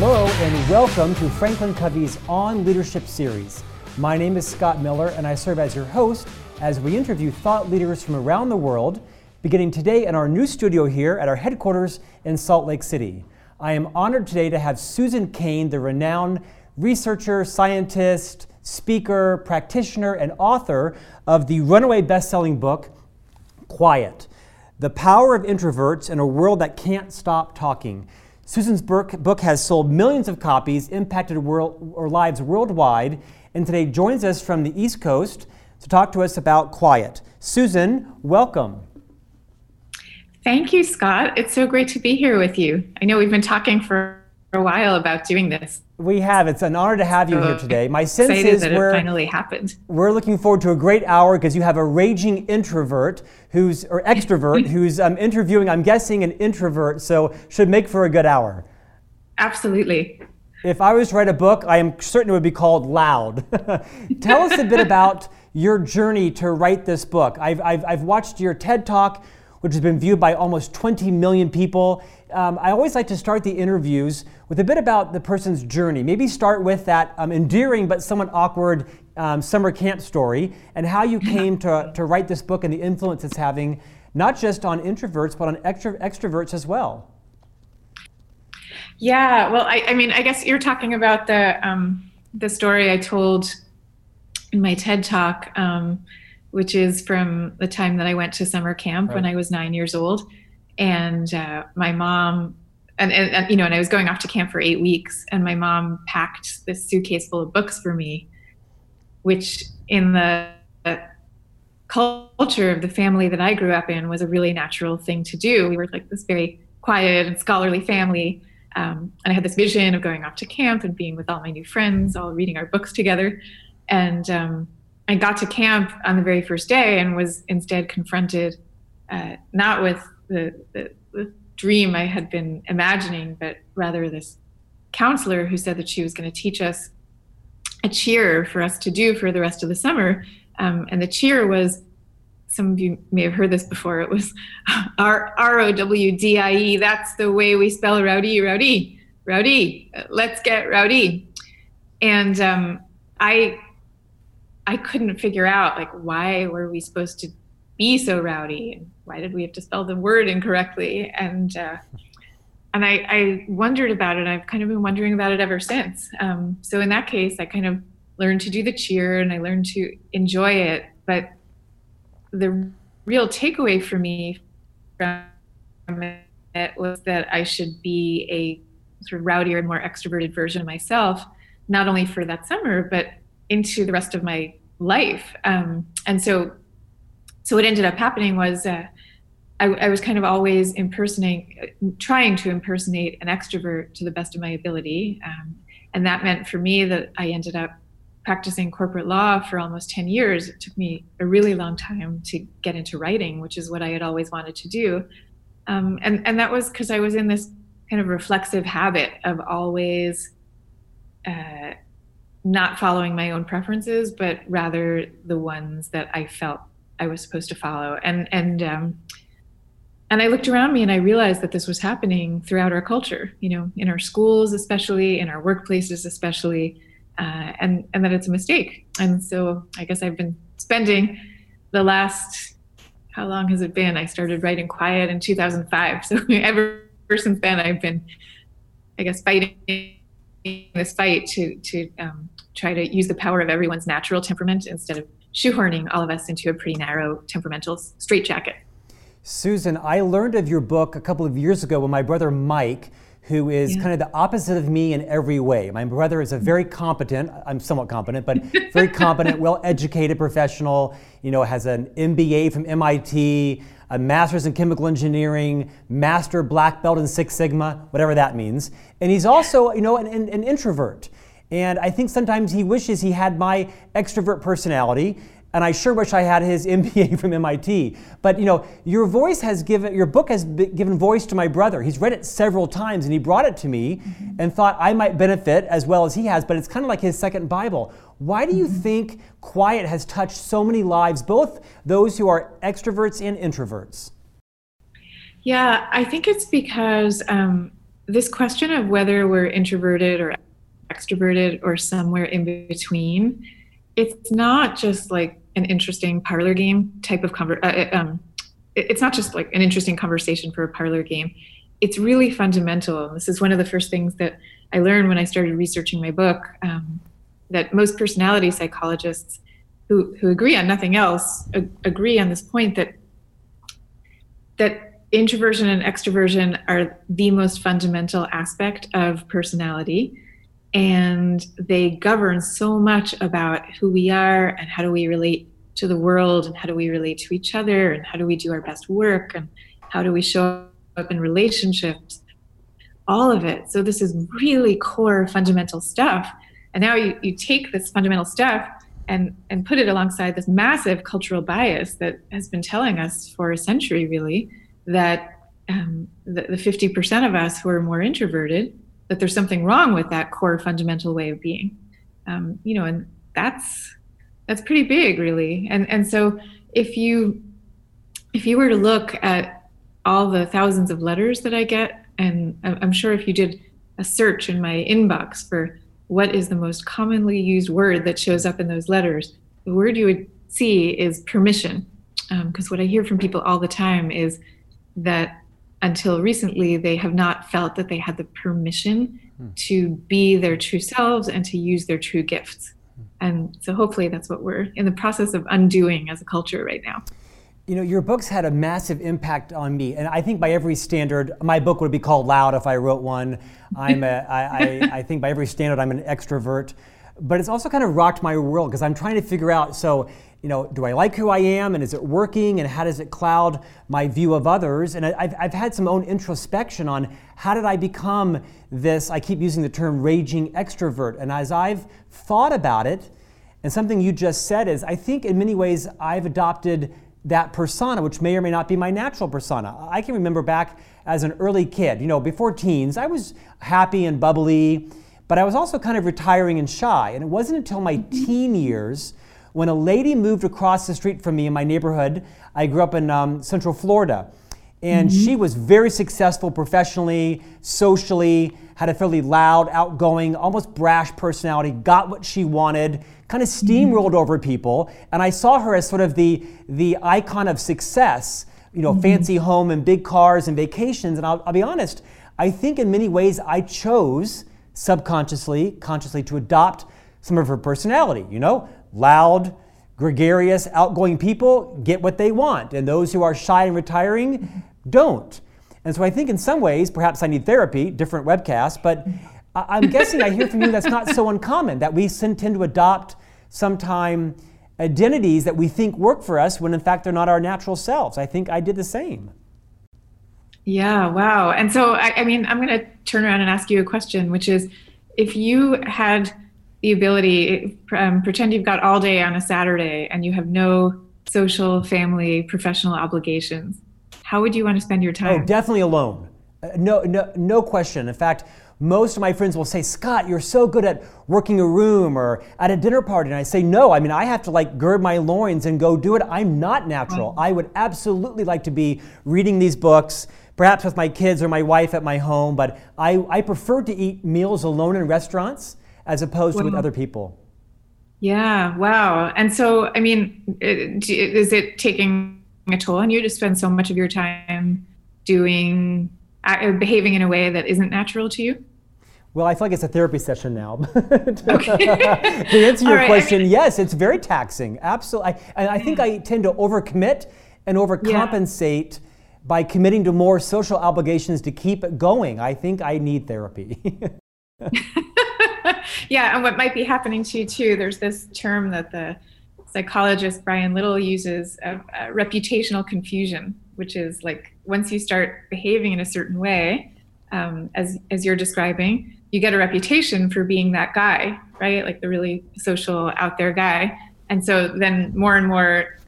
Hello and welcome to Franklin Covey's On Leadership series. My name is Scott Miller and I serve as your host as we interview thought leaders from around the world, beginning today in our new studio here at our headquarters in Salt Lake City. I am honored today to have Susan Cain, the renowned researcher, scientist, speaker, practitioner, and author of the runaway best-selling book, Quiet. The Power of Introverts in a World That Can't Stop Talking. Susan's book has sold millions of copies, impacted world, or lives worldwide, and today joins us from the East Coast to talk to us about quiet. Susan, welcome. Thank you, Scott. It's so great to be here with you. I know we've been talking for a while about doing this. We have. It's an honor to have you so here today. My sense is that we're, it finally happened. We're looking forward to a great hour because you have a raging introvert who's or extrovert who's um, interviewing. I'm guessing an introvert, so should make for a good hour. Absolutely. If I was to write a book, I am certain it would be called Loud. Tell us a bit about your journey to write this book. I've, I've, I've watched your TED Talk, which has been viewed by almost 20 million people. Um, I always like to start the interviews with a bit about the person's journey. Maybe start with that um, endearing but somewhat awkward um, summer camp story and how you came to, to write this book and the influence it's having, not just on introverts, but on extro- extroverts as well. Yeah, well, I, I mean, I guess you're talking about the um, the story I told in my TED talk, um, which is from the time that I went to summer camp right. when I was nine years old, and uh, my mom. And, and, and, you know, and I was going off to camp for eight weeks, and my mom packed this suitcase full of books for me, which in the culture of the family that I grew up in was a really natural thing to do. We were like this very quiet and scholarly family, um, and I had this vision of going off to camp and being with all my new friends, all reading our books together. And um, I got to camp on the very first day and was instead confronted uh, not with the, the, the, dream I had been imagining, but rather this counselor who said that she was going to teach us a cheer for us to do for the rest of the summer. Um, and the cheer was some of you may have heard this before. It was R O W D I E. That's the way we spell rowdy, rowdy, rowdy. Let's get rowdy. And um, I, I couldn't figure out like why were we supposed to be so rowdy, why did we have to spell the word incorrectly? And uh, and I, I wondered about it. I've kind of been wondering about it ever since. Um, so in that case, I kind of learned to do the cheer and I learned to enjoy it, but the real takeaway for me from it was that I should be a sort of rowdier and more extroverted version of myself, not only for that summer, but into the rest of my life. Um, and so, so what ended up happening was uh, I, I, was kind of always impersonating, trying to impersonate an extrovert to the best of my ability. Um, and that meant for me that I ended up practicing corporate law for almost 10 years, it took me a really long time to get into writing, which is what I had always wanted to do. Um, and, and that was because I was in this kind of reflexive habit of always uh, not following my own preferences, but rather the ones that I felt I was supposed to follow. And, and, um, and I looked around me and I realized that this was happening throughout our culture, you know, in our schools, especially in our workplaces, especially uh, and and that it's a mistake. And so I guess I've been spending the last how long has it been? I started writing Quiet in 2005. So ever since then, I've been, I guess, fighting this fight to to um, try to use the power of everyone's natural temperament instead of shoehorning all of us into a pretty narrow temperamental straitjacket. Susan, I learned of your book a couple of years ago when my brother Mike who is yeah. kind of the opposite of me in every way. My brother is a very competent, I'm somewhat competent, but very competent, well educated professional, you know, has an MBA from MIT, a master's in chemical engineering, master black belt in Six Sigma, whatever that means. And he's also, you know, an, an introvert. And I think sometimes he wishes he had my extrovert personality and I sure wish I had his MBA from MIT. But you know, your voice has given, your book has given voice to my brother. He's read it several times, and he brought it to me, mm-hmm. and thought I might benefit as well as he has. But it's kind of like his second Bible. Why do you mm-hmm. think Quiet has touched so many lives, both those who are extroverts and introverts? Yeah, I think it's because um, this question of whether we're introverted or extroverted or somewhere in between, it's not just like an interesting parlor game type of conver- uh, um, it's not just like an interesting conversation for a parlor game. It's really fundamental. This is one of the first things that I learned when I started researching my book. Um, that most personality psychologists who, who agree on nothing else ag- agree on this point that that introversion and extroversion are the most fundamental aspect of personality and they govern so much about who we are and how do we relate to the world and how do we relate to each other and how do we do our best work and how do we show up in relationships. All of it. So this is really core fundamental stuff. And now you, you take this fundamental stuff and and put it alongside this massive cultural bias that has been telling us for a century really that um, the, the 50% of us who are more introverted that there's something wrong with that core fundamental way of being um, you know and that's that's pretty big really and and so if you if you were to look at all the thousands of letters that i get and i'm sure if you did a search in my inbox for what is the most commonly used word that shows up in those letters, the word you would see is permission. Because um, what I hear from people all the time is that until recently, they have not felt that they had the permission hmm. to be their true selves and to use their true gifts. Hmm. And so hopefully that's what we're in the process of undoing as a culture right now. You know, your books had a massive impact on me, and I think by every standard, my book would be called Loud if I wrote one. I'm a, I, I, I think by every standard, I'm an extrovert, but it's also kind of rocked my world because I'm trying to figure out. So, you know, do I like who I am, and is it working, and how does it cloud my view of others? And I've, I've had some own introspection on how did I become this. I keep using the term raging extrovert, and as I've thought about it, and something you just said is, I think in many ways I've adopted that persona, which may or may not be my natural persona. I can remember back as an early kid, you know, before teens, I was happy and bubbly, but I was also kind of retiring and shy. And it wasn't until my teen years when a lady moved across the street from me in my neighborhood. I grew up in um, Central Florida. And mm-hmm. she was very successful professionally, socially, had a fairly loud, outgoing, almost brash personality, got what she wanted, kind of steamrolled over people. And I saw her as sort of the, the icon of success, you know, mm-hmm. fancy home and big cars and vacations. And I'll, I'll be honest, I think in many ways I chose subconsciously, consciously to adopt some of her personality, you know, loud, gregarious, outgoing people get what they want, and those who are shy and retiring don't. And so I think in some ways, perhaps I need therapy, different webcasts, but I'm guessing I hear from you that's not so uncommon, that we tend to adopt sometime identities that we think work for us when in fact they're not our natural selves. I think I did the same. Yeah, wow. And so, I, I mean, I'm going to turn around and ask you a question, which is if you had the ability, um, pretend you've got all day on a Saturday and you have no social, family, professional obligations, how would you want to spend your time? Oh, definitely alone. Uh, no, no, no question. In fact, most of my friends will say, Scott, you're so good at working a room or at a dinner party. And I say, no, I mean, I have to like gird my loins and go do it. I'm not natural. I would absolutely like to be reading these books, perhaps with my kids or my wife at my home, but I, I prefer to eat meals alone in restaurants as opposed wow. to with other people. Yeah, wow. And so, I mean, is it taking a toll on you to spend so much of your time doing, uh, behaving in a way that isn't natural to you? Well, I feel like it's a therapy session now. to answer your right, question, yes, it's very taxing. Absolutely. I, I think I tend to overcommit and overcompensate yeah. by committing to more social obligations to keep it going. I think I need therapy. yeah, and what might be happening to you too, there's this term that the psychologist Brian Little uses of uh, reputational confusion, which is like once you start behaving in a certain way, um, as, as you're describing, you get a reputation for being that guy, right? Like the really social out there guy. And so then more and more,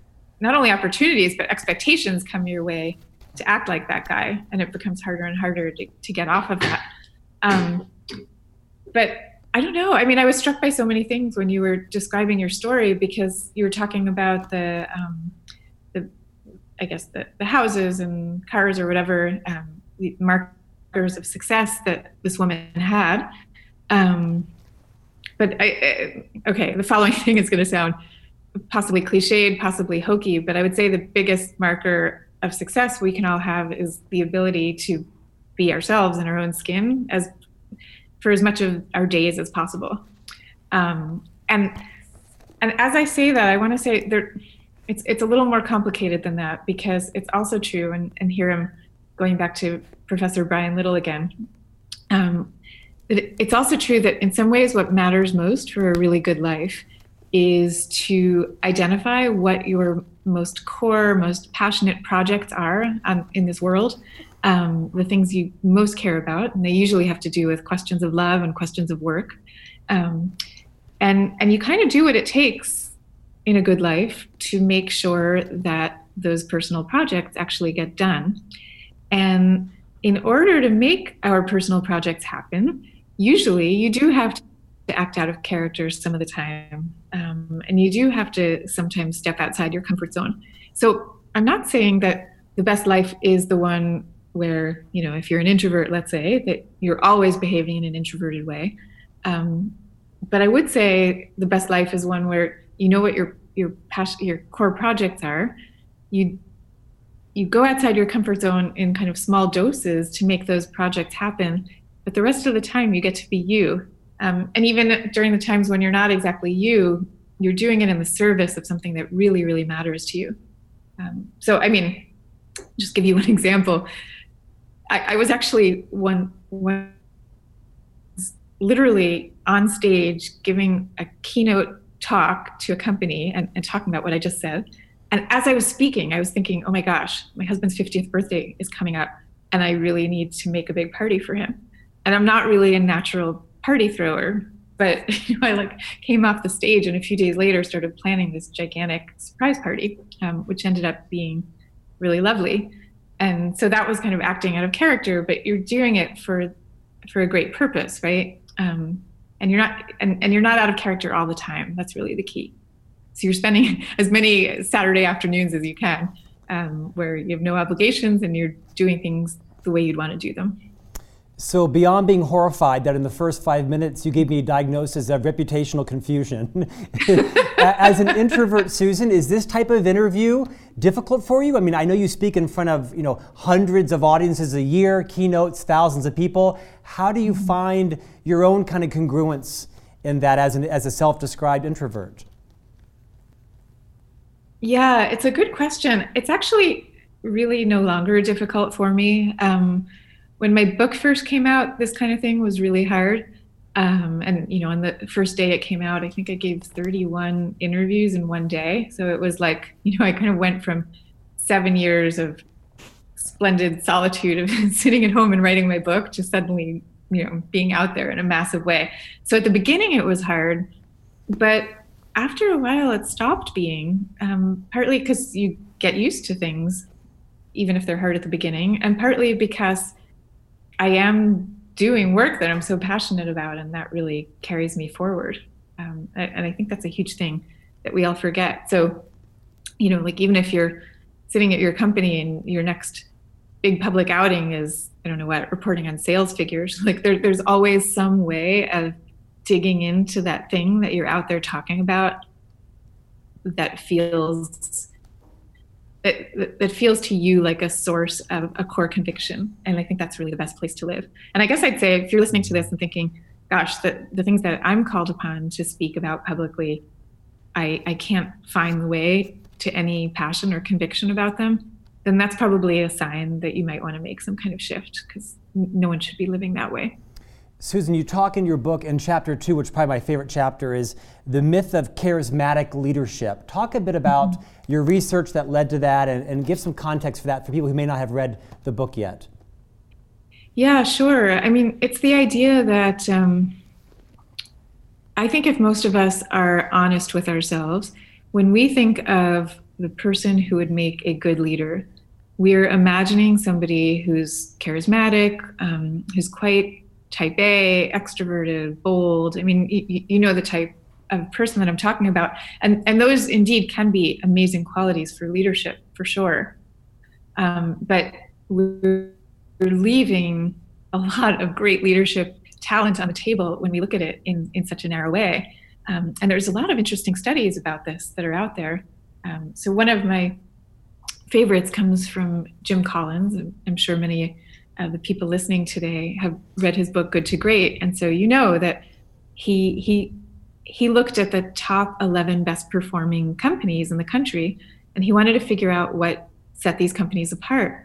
not only opportunities, but expectations come your way to act like that guy. And it becomes harder and harder to, to get off of that. Um, but I don't know. I mean, I was struck by so many things when you were describing your story because you were talking about the, um, the I guess, the, the houses and cars or whatever, um, markers of success that this woman had. Um, but I, I, okay, the following thing is going to sound possibly cliched, possibly hokey, but I would say the biggest marker of success we can all have is the ability to be ourselves in our own skin as for as much of our days as possible. Um, and and as I say that, I want to say there, it's it's a little more complicated than that because it's also true, and and here I'm going back to Professor Brian Little again. Um, it, it's also true that in some ways, what matters most for a really good life is to identify what your most core, most passionate projects are um, in this world, um, the things you most care about, and they usually have to do with questions of love and questions of work. Um, and and you kind of do what it takes in a good life to make sure that those personal projects actually get done. And in order to make our personal projects happen, usually you do have to act out of character some of the time um, and you do have to sometimes step outside your comfort zone. So I'm not saying that the best life is the one where, you know, if you're an introvert, let's say, that you're always behaving in an introverted way. Um, but I would say the best life is one where you know what your your passion, your core projects are. You you go outside your comfort zone in kind of small doses to make those projects happen, but the rest of the time you get to be you um, and even during the times when you're not exactly you, you're doing it in the service of something that really, really matters to you. Um, so, I mean, just give you one example. I, I was actually one, literally on stage giving a keynote talk to a company and, and talking about what I just said. And as I was speaking, I was thinking, oh my gosh, my husband's 50th birthday is coming up, and I really need to make a big party for him. And I'm not really a natural party thrower but you know, I like came off the stage and a few days later started planning this gigantic surprise party, um, which ended up being really lovely. And so that was kind of acting out of character, but you're doing it for for a great purpose, right? Um, and you're not and, and you're not out of character all the time. That's really the key. So you're spending as many Saturday afternoons as you can, um, where you have no obligations and you're doing things the way you'd want to do them. So, beyond being horrified that in the first five minutes you gave me a diagnosis of reputational confusion, as an introvert, Susan, is this type of interview difficult for you? I mean, I know you speak in front of you know hundreds of audiences a year, keynotes, thousands of people. How do you mm-hmm. find your own kind of congruence in that as, an, as a self-described introvert? Yeah, it's a good question. It's actually really no longer difficult for me. Um, when my book first came out, this kind of thing was really hard. Um, and you know, on the first day it came out, I think I gave 31 interviews in one day. So it was like, you know, I kind of went from seven years of splendid solitude of sitting at home and writing my book to suddenly, you know, being out there in a massive way. So at the beginning it was hard, but after a while it stopped being, um, partly because you get used to things, even if they're hard at the beginning, and partly because I am doing work that I'm so passionate about, and that really carries me forward. Um, and I think that's a huge thing that we all forget. So, you know, like even if you're sitting at your company and your next big public outing is, I don't know what, reporting on sales figures, like there, there's always some way of digging into that thing that you're out there talking about that feels that, that feels to you like a source of a core conviction. And I think that's really the best place to live. And I guess I'd say if you're listening to this and thinking, gosh, the, the things that I'm called upon to speak about publicly, I, I can't find the way to any passion or conviction about them, then that's probably a sign that you might want to make some kind of shift because no one should be living that way. Susan, you talk in your book in chapter two, which is probably my favorite chapter, is the myth of charismatic leadership. Talk a bit about mm-hmm. your research that led to that and, and give some context for that for people who may not have read the book yet. Yeah, sure. I mean, it's the idea that um, I think if most of us are honest with ourselves, when we think of the person who would make a good leader, we're imagining somebody who's charismatic, um, who's quite type A, extroverted, bold. I mean, you, you know the type of person that I'm talking about. And, and those indeed can be amazing qualities for leadership, for sure. Um, but we're leaving a lot of great leadership talent on the table when we look at it in, in such a narrow way. Um, and there's a lot of interesting studies about this that are out there. Um, so one of my favorites comes from Jim Collins. I'm sure many of the people listening today have read his book Good to Great, and so you know that he he he looked at the top 11 best performing companies in the country, and he wanted to figure out what set these companies apart.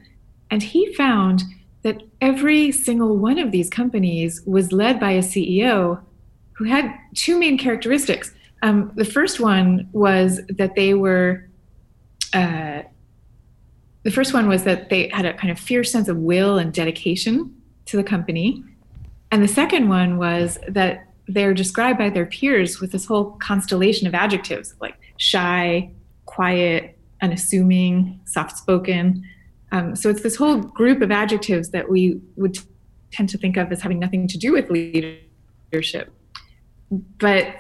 And he found that every single one of these companies was led by a CEO who had two main characteristics. Um, the first one was that they were, uh, the first one was that they had a kind of fierce sense of will and dedication to the company. And the second one was that they're described by their peers with this whole constellation of adjectives like shy, quiet, unassuming, soft spoken. Um, so it's this whole group of adjectives that we would tend to think of as having nothing to do with leadership. But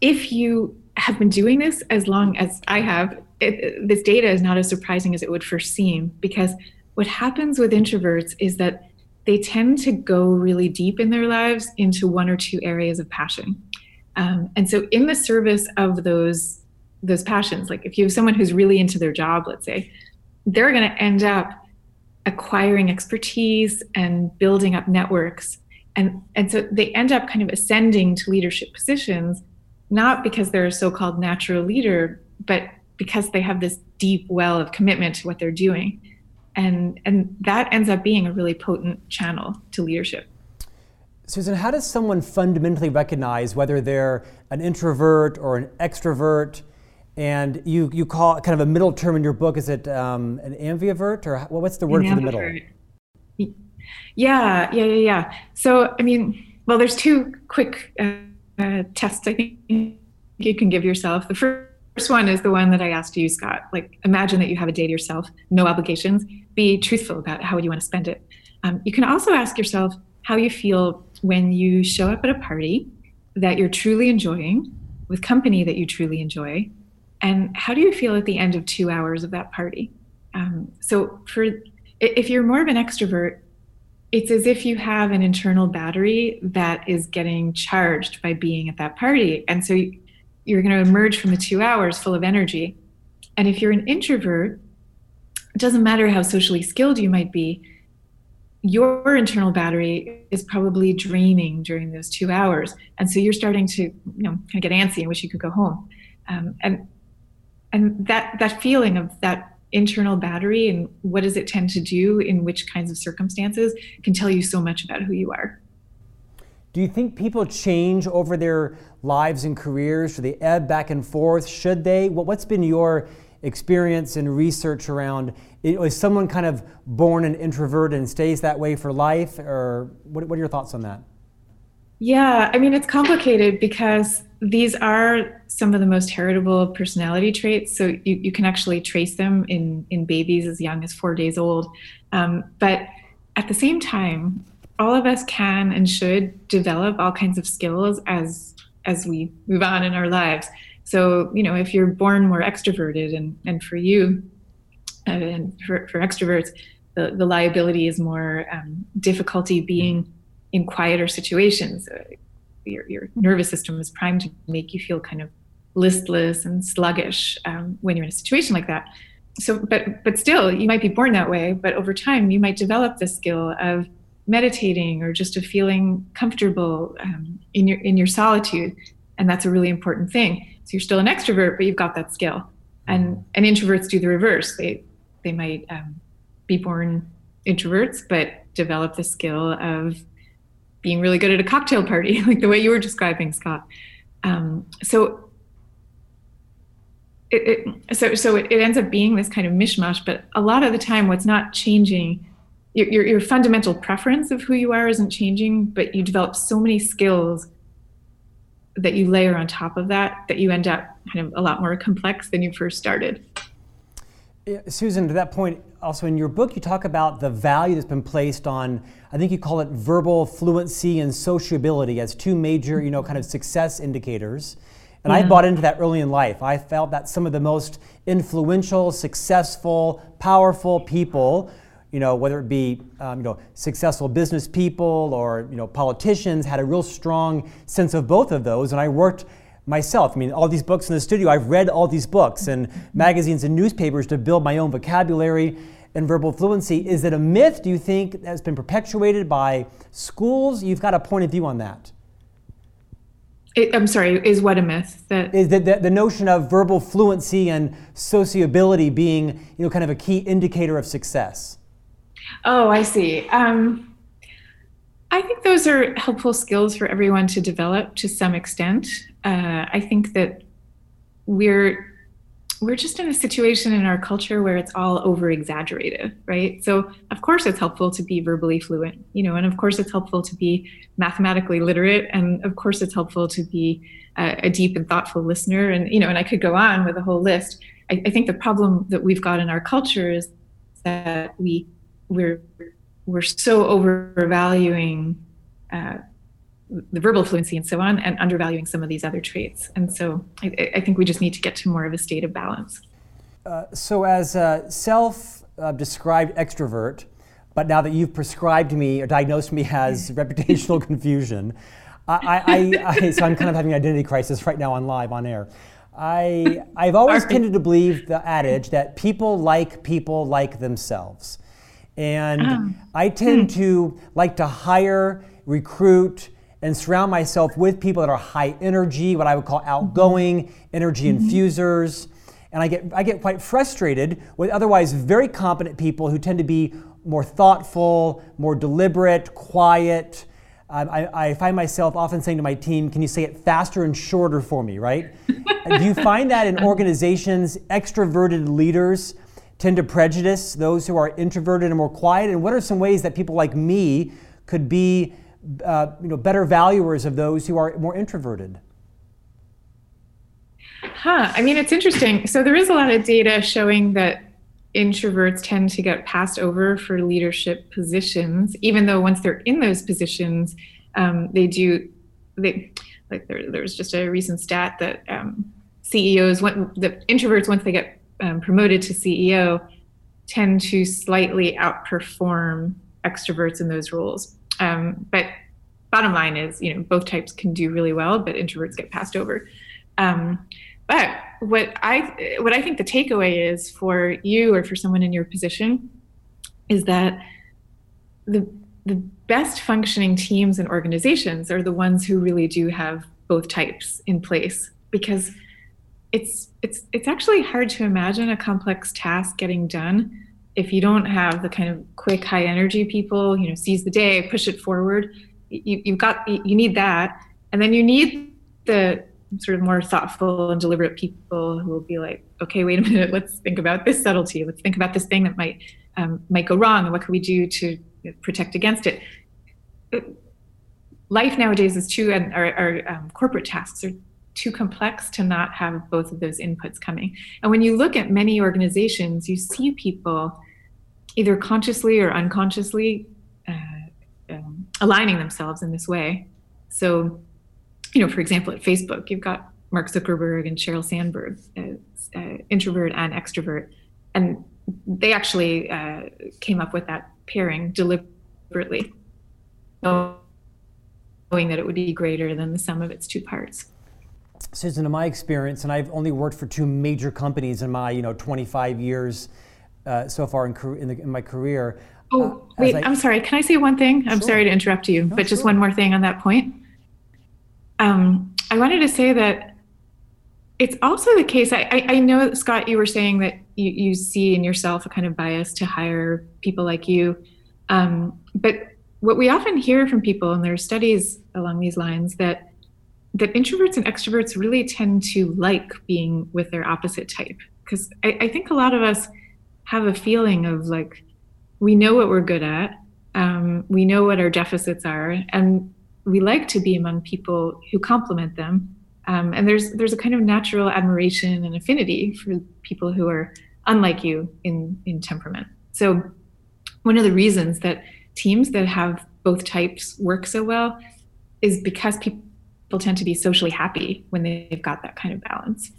if you have been doing this as long as I have, it, this data is not as surprising as it would first seem because what happens with introverts is that they tend to go really deep in their lives into one or two areas of passion. Um, and so, in the service of those those passions, like if you have someone who's really into their job, let's say, they're going to end up acquiring expertise and building up networks and and so they end up kind of ascending to leadership positions not because they're a so-called natural leader but because they have this deep well of commitment to what they're doing. And and that ends up being a really potent channel to leadership. Susan how does someone fundamentally recognize whether they're an introvert or an extrovert? And you, you call kind of a middle term in your book is it um, an ambivert or what's the word for the middle? yeah, yeah, yeah, yeah. So, I mean, well, there's two quick uh, uh, tests I think you can give yourself. The first one is the one that I asked you, Scott. Like, imagine that you have a day to yourself, no obligations. Be truthful about how would you want to spend it. Um, you can also ask yourself how you feel when you show up at a party that you're truly enjoying with company that you truly enjoy. And how do you feel at the end of two hours of that party? Um, so, for if you're more of an extrovert, it's as if you have an internal battery that is getting charged by being at that party. And so you're going to emerge from the two hours full of energy. And if you're an introvert, it doesn't matter how socially skilled you might be, your internal battery is probably draining during those two hours. And so you're starting to, you know, kind of get antsy and wish you could go home. Um, and and that that feeling of that internal battery and what does it tend to do in which kinds of circumstances can tell you so much about who you are. Do you think people change over their lives and careers? Do they ebb back and forth? Should they? What's been your experience and research around? Is someone kind of born an introvert and stays that way for life? Or what, what are your thoughts on that? Yeah, I mean, it's complicated because these are some of the most heritable personality traits. So you, you can actually trace them in, in babies as young as four days old. Um, but at the same time, all of us can and should develop all kinds of skills as as we move on in our lives. So, you know, if you're born more extroverted and, and for you, uh, and for, for extroverts, the, the liability is more um, difficulty being in quieter situations. Your, your nervous system is primed to make you feel kind of listless and sluggish um, when you're in a situation like that. So, but but still, you might be born that way. But over time, you might develop the skill of meditating or just of feeling comfortable um, in your in your solitude, and that's a really important thing. So you're still an extrovert, but you've got that skill. And and introverts do the reverse. They they might um, be born introverts, but develop the skill of being really good at a cocktail party, like the way you were describing, Scott. Um, so it, it, so so it, it, ends up being this kind of mishmash. But a lot of the time, what's not changing, your, your, your fundamental preference of who you are isn't changing, but you develop so many skills that you layer on top of that that you end up kind of a lot more complex than you first started. Susan, to that point, also in your book, you talk about the value that's been placed on, I think you call it verbal fluency and sociability as two major, you know, kind of success indicators. And yeah. I mm-hmm. bought into that early in life. I felt that some of the most influential, successful, powerful people, you know, whether it be um, you know successful business people or you know politicians, had a real strong sense of both of those. And I worked myself. I mean, all these books in the studio, I've read all these books and magazines and newspapers to build my own vocabulary and verbal fluency. Is it a myth, do you think, that's been perpetuated by schools? You've got a point of view on that. It, I'm sorry, is what a myth? That is the, the, the, notion of verbal fluency and sociability being, you know, kind of a key indicator of success. Oh, I see. Um, I think those are helpful skills for everyone to develop to some extent. Uh, I think that we're we're just in a situation in our culture where it's all over exaggerated, right? So, of course, it's helpful to be verbally fluent, you know, and of course, it's helpful to be mathematically literate, and of course, it's helpful to be a, a deep and thoughtful listener, and you know, and I could go on with a whole list. I, I think the problem that we've got in our culture is that we we're we're so overvaluing uh, the verbal fluency and so on, and undervaluing some of these other traits. And so I, I think we just need to get to more of a state of balance. Uh, so, as a self described extrovert, but now that you've prescribed me or diagnosed me as reputational confusion, I, I, I, so I'm kind of having an identity crisis right now on live on air. I, I've always tended to believe the adage that people like people like themselves. And oh. I tend hmm. to like to hire, recruit, and surround myself with people that are high energy, what I would call outgoing, energy mm-hmm. infusers. And I get, I get quite frustrated with otherwise very competent people who tend to be more thoughtful, more deliberate, quiet. Um, I, I, find myself often saying to my team, Can you say it faster and shorter for me, right? Do you find that in organizations, extroverted leaders tend to prejudice those who are introverted and more quiet? And what are some ways that people like me could be uh, you know, better valuers of those who are more introverted? Huh. I mean, it's interesting. So there is a lot of data showing that introverts tend to get passed over for leadership positions, even though once they're in those positions, um, they do. They like there, there was just a recent stat that um, CEOs, want, the introverts once they get um, promoted to CEO, tend to slightly outperform extroverts in those roles. Um, but bottom line is, you know, both types can do really well, but introverts get passed over. Um, but what I what I think the takeaway is for you or for someone in your position is that the the best functioning teams and organizations are the ones who really do have both types in place because it's it's it's actually hard to imagine a complex task getting done if you don't have the kind of quick high energy people you know seize the day push it forward. You, you've got you need that. And then you need the sort of more thoughtful and deliberate people who will be like okay wait a minute. Let's think about this subtlety. Let's think about this thing that might um, might go wrong. And what can we do to protect against it life nowadays is too and our, our um, corporate tasks are too complex to not have both of those inputs coming and when you look at many organizations you see people either consciously or unconsciously uh, um, aligning themselves in this way. So, you know, for example, at Facebook, you've got Mark Zuckerberg and Sheryl Sandberg, uh, uh, introvert and extrovert, and they actually uh, came up with that pairing deliberately, knowing that it would be greater than the sum of its two parts. Susan, in my experience, and I've only worked for two major companies in my you know 25 years uh, so far in, in, the, in, my career. Oh, uh, wait, I, am sorry. Can I say one thing? I'm sorry to interrupt you, no, but just one more thing on that point. Um, I wanted to say that it's also the case. I, I, I, know, Scott, you were saying that you, you see in yourself a kind of bias to hire people like you. Um, but what we often hear from people, and there are studies along these lines, that that introverts and extroverts really tend to like being with their opposite type. Because I, I think a lot of us have a feeling of like we know what we're good at um, we know what our deficits are and we like to be among people who complement them um, and there's there's a kind of natural admiration and affinity for people who are unlike you in in temperament so one of the reasons that teams that have both types work so well is because people tend to be socially happy when they've got that kind of balance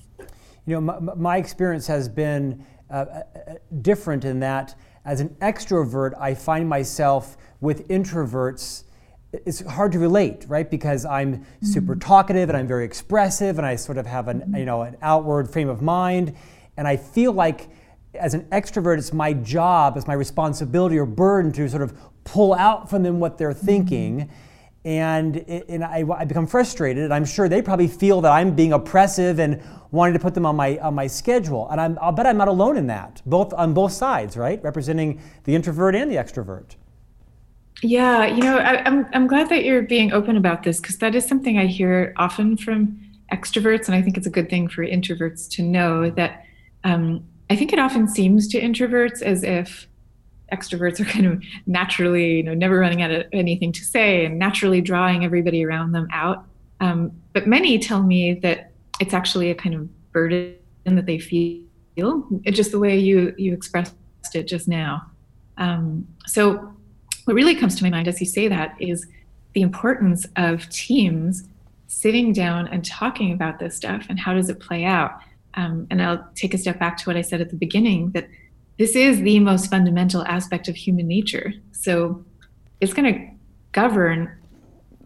you know my, my experience has been uh, uh, different in that as an extrovert, I find myself with introverts it's hard to relate, right? Because I'm super mm-hmm. talkative and I'm very expressive and I sort of have an, you know, an outward frame of mind. And I feel like as an extrovert, it's my job, it's my responsibility or burden to sort of pull out from them what they're mm-hmm. And, and I, I become frustrated. I'm sure they probably feel that I'm being oppressive and wanting to put them on my, on my schedule. And I'm, I'll bet I'm not alone in that, both on both sides, right? Representing the introvert and the extrovert. Yeah, you know, I, am I'm, I'm glad that you're being open about this because that is something I hear often from extroverts, and I think it's a good thing for introverts to know that. Um, I think it often seems to introverts as if extroverts are kind of naturally, you know, never running out of anything to say and naturally drawing everybody around them out. Um, but many tell me that it's actually a kind of burden that they feel, it's just the way you you expressed it just now. Um, so what really comes to my mind as you say that is the importance of teams sitting down and talking about this stuff and how does it play out. Um, and I'll take a step back to what I said at the beginning that this is the most fundamental aspect of human nature. So it's going to govern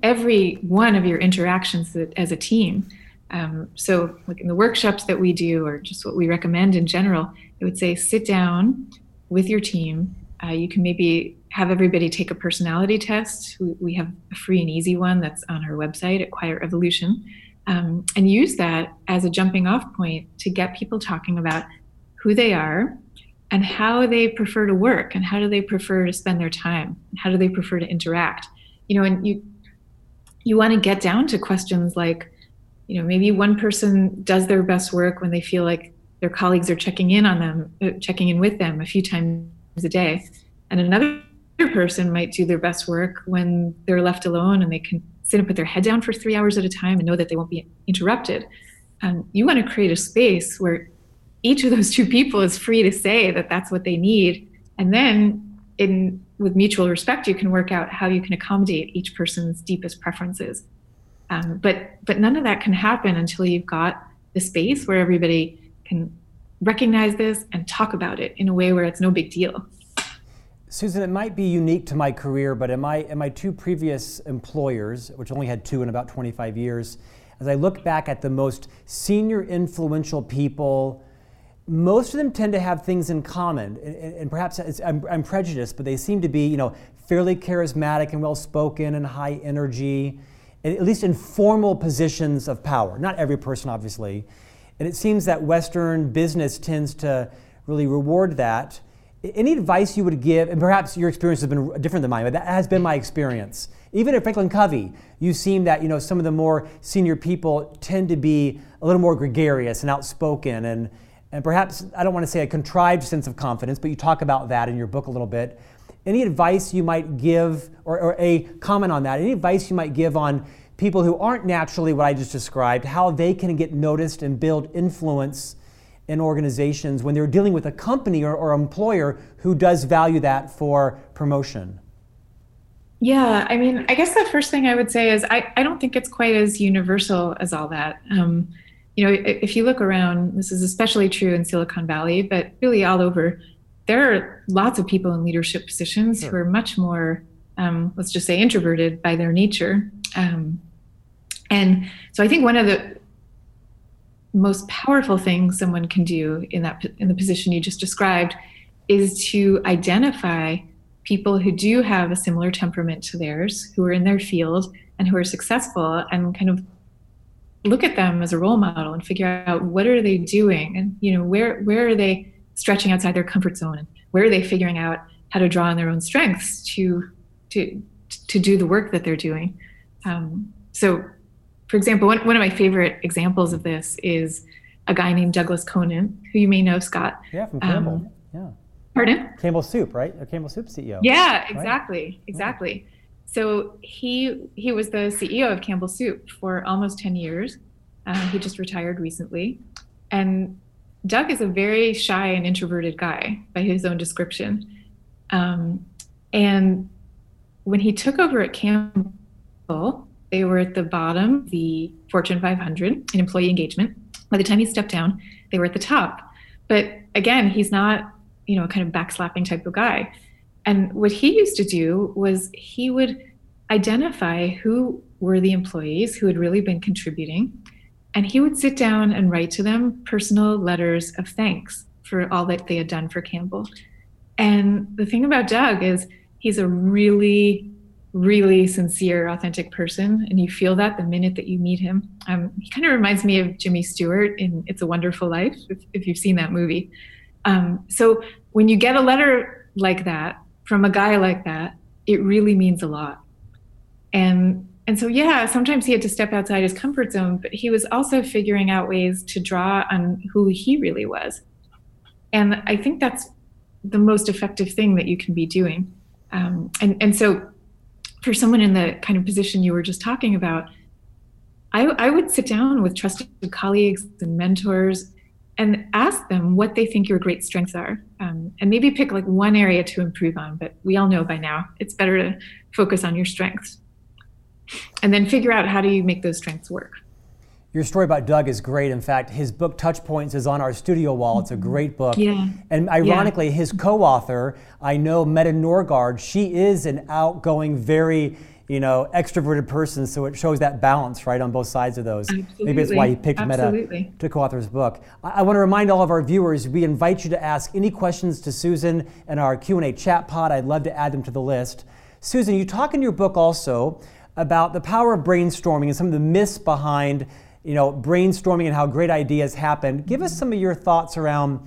every one of your interactions as a team. Um, so, like in the workshops that we do, or just what we recommend in general, I would say sit down with your team. Uh, you can maybe have everybody take a personality test. We, we, have a free and easy one that's on our website at Quiet Revolution, um, and use that as a jumping off point to get people talking about who they are and how they prefer to work and how do they prefer to spend their time how do they prefer to interact? You know and you you want to get down to questions like you know maybe one person does their best work when they feel like their colleagues are checking in on them uh, checking in with them a few times a day and another person might do their best work when they're left alone and they can sit and put their head down for three hours at a time and know that they won't be interrupted. And you want to create a space where each of those two people is free to say that that's what they need. And then in with mutual respect you can work out how you can accommodate each person's deepest preferences. Um, but but none of that can happen until you've got the space where everybody can recognize this and talk about it in a way where it's no big deal. Susan, it might be unique to my career, but in my, in my two previous employers, which only had two in about 25 years, as I look back at the most senior influential people most of them tend to have things in common, and, and perhaps I'm, I'm, prejudiced, but they seem to be, you know, fairly charismatic and well-spoken and high energy, at least in formal positions of power. Not every person, obviously, and it seems that Western business tends to really reward that. Any advice you would give, and perhaps your experience has been different than mine, but that has been my experience. Even at Franklin Covey, you seem that you know some of the more senior people tend to be a little more gregarious and outspoken and and perhaps, I don't want to say a contrived sense of confidence, but you talk about that in your book a little bit. Any advice you might give, or, or a comment on that, any advice you might give on people who aren't naturally what I just described, how they can get noticed and build influence in organizations when they're dealing with a company or, or employer who does value that for promotion? Yeah, I mean, I guess the first thing I would say is I, I don't think it's quite as universal as all that. Um, you know, if you look around, this is especially true in Silicon Valley, but really all over, there are lots of people in leadership positions sure. who are much more, um, let's just say, introverted by their nature. Um, and so I think one of the most powerful things someone can do in that in the position you just described is to identify people who do have a similar temperament to theirs, who are in their field and who are successful, and kind of look at them as a role model and figure out what are they doing and you know where where are they stretching outside their comfort zone? And where are they figuring out how to draw on their own strengths to to to do the work that they're doing? Um, so for example one, one of my favorite examples of this is a guy named douglas conant who you may know scott. Yeah from campbell. Um, yeah. pardon? Campbell soup right? Campbell soup ceo yeah exactly right? exactly. yeah. So he he was the CEO of Campbell Soup for almost 10 years. Uh, he just retired recently. And Doug is a very shy and introverted guy by his own description. Um, and when he took over at Campbell, they were at the bottom, the Fortune 500 in employee engagement. By the time he stepped down, they were at the top. But again, he's not you know, a kind of backslapping type of guy. And what he used to do was he would identify who were the employees who had really been contributing. And he would sit down and write to them personal letters of thanks for all that they had done for Campbell. And the thing about Doug is he's a really, really sincere, authentic person. And you feel that the minute that you meet him. Um, he kind of reminds me of Jimmy Stewart in It's a Wonderful Life, if, if you've seen that movie. Um, so when you get a letter like that from a guy like that, it really means a lot. And and so yeah, sometimes he had to step outside his comfort zone, but he was also figuring out ways to draw on who he really was. And I think that's the most effective thing that you can be doing. Um, and and so for someone in the kind of position you were just talking about, I, I would sit down with trusted colleagues and mentors and ask them what they think your great strengths are um, and maybe pick like one area to improve on but we all know by now it's better to focus on your strengths and then figure out how do you make those strengths work your story about Doug is great. In fact, his book Touch Points is on our studio wall. It's a mm-hmm. great book. Yeah. And ironically, yeah. his co-author, I know Mette Norgaard, she is an outgoing, very you know, extroverted person. So it shows that balance, right, on both sides of those. Absolutely. Maybe that's why he picked Absolutely. Mette to co-author his book. I, I want to remind all of our viewers, we invite you to ask any questions to Susan in our Q&A chat pod. I'd love to add them to the list. Susan, you talk in your book also about the power of brainstorming and some of the myths behind, you know, brainstorming and how great ideas happen. Give us some of your thoughts around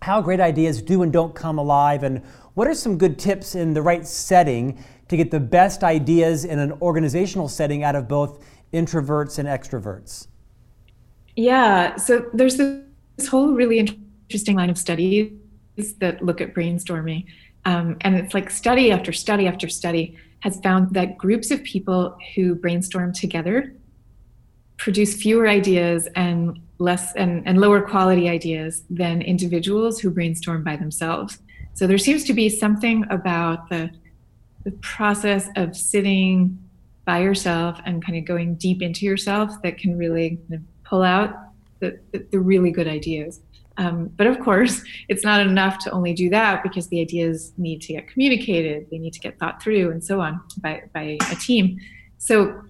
how great ideas do and don't come alive and what are some good tips in the right setting to get the best ideas in an organizational setting out of both introverts and extroverts? Yeah, so there's this whole really interesting line of studies that look at brainstorming. Um, and it's like study after study after study has found that groups of people who brainstorm together produce fewer ideas and less and, and lower quality ideas than individuals who brainstorm by themselves. So there seems to be something about the the process of sitting by yourself and kind of going deep into yourself that can really pull out the, the, the really good ideas. Um, but of course, it's not enough to only do that because the ideas need to get communicated, they need to get thought through, and so on by, by a team. So,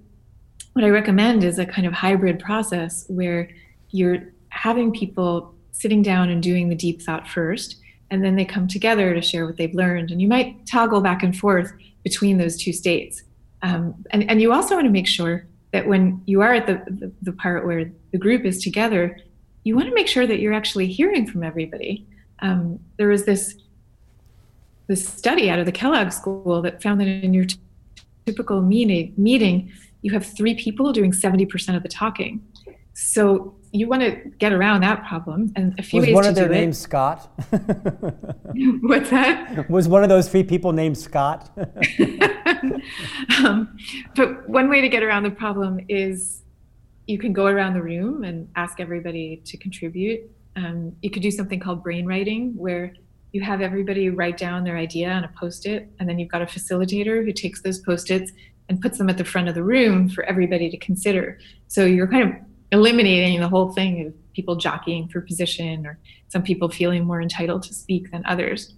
what I recommend is a kind of hybrid process where you're having people sitting down and doing the deep thought first, and then they come together to share what they've learned. And you might toggle back and forth between those two states. Um, and, and you also want to make sure that when you are at the, the, the part where the group is together, you want to make sure that you're actually hearing from everybody. Um, there was this this study out of the Kellogg School that found that in your t- typical meeting, meeting, you have three people doing 70% of the talking. So you want to get around that problem and a few was ways one to of their do names it. scott? What's that? Was one of those three people named scott? Um, but one way to get around the problem is you can go around the room and ask everybody to contribute. Um, you could do something called brainwriting, where you have everybody write down their idea on a post-it and then you've got a facilitator who takes those post-its and puts them at the front of the room for everybody to consider. So you're kind of eliminating the whole thing of people jockeying for position or some people feeling more entitled to speak than others.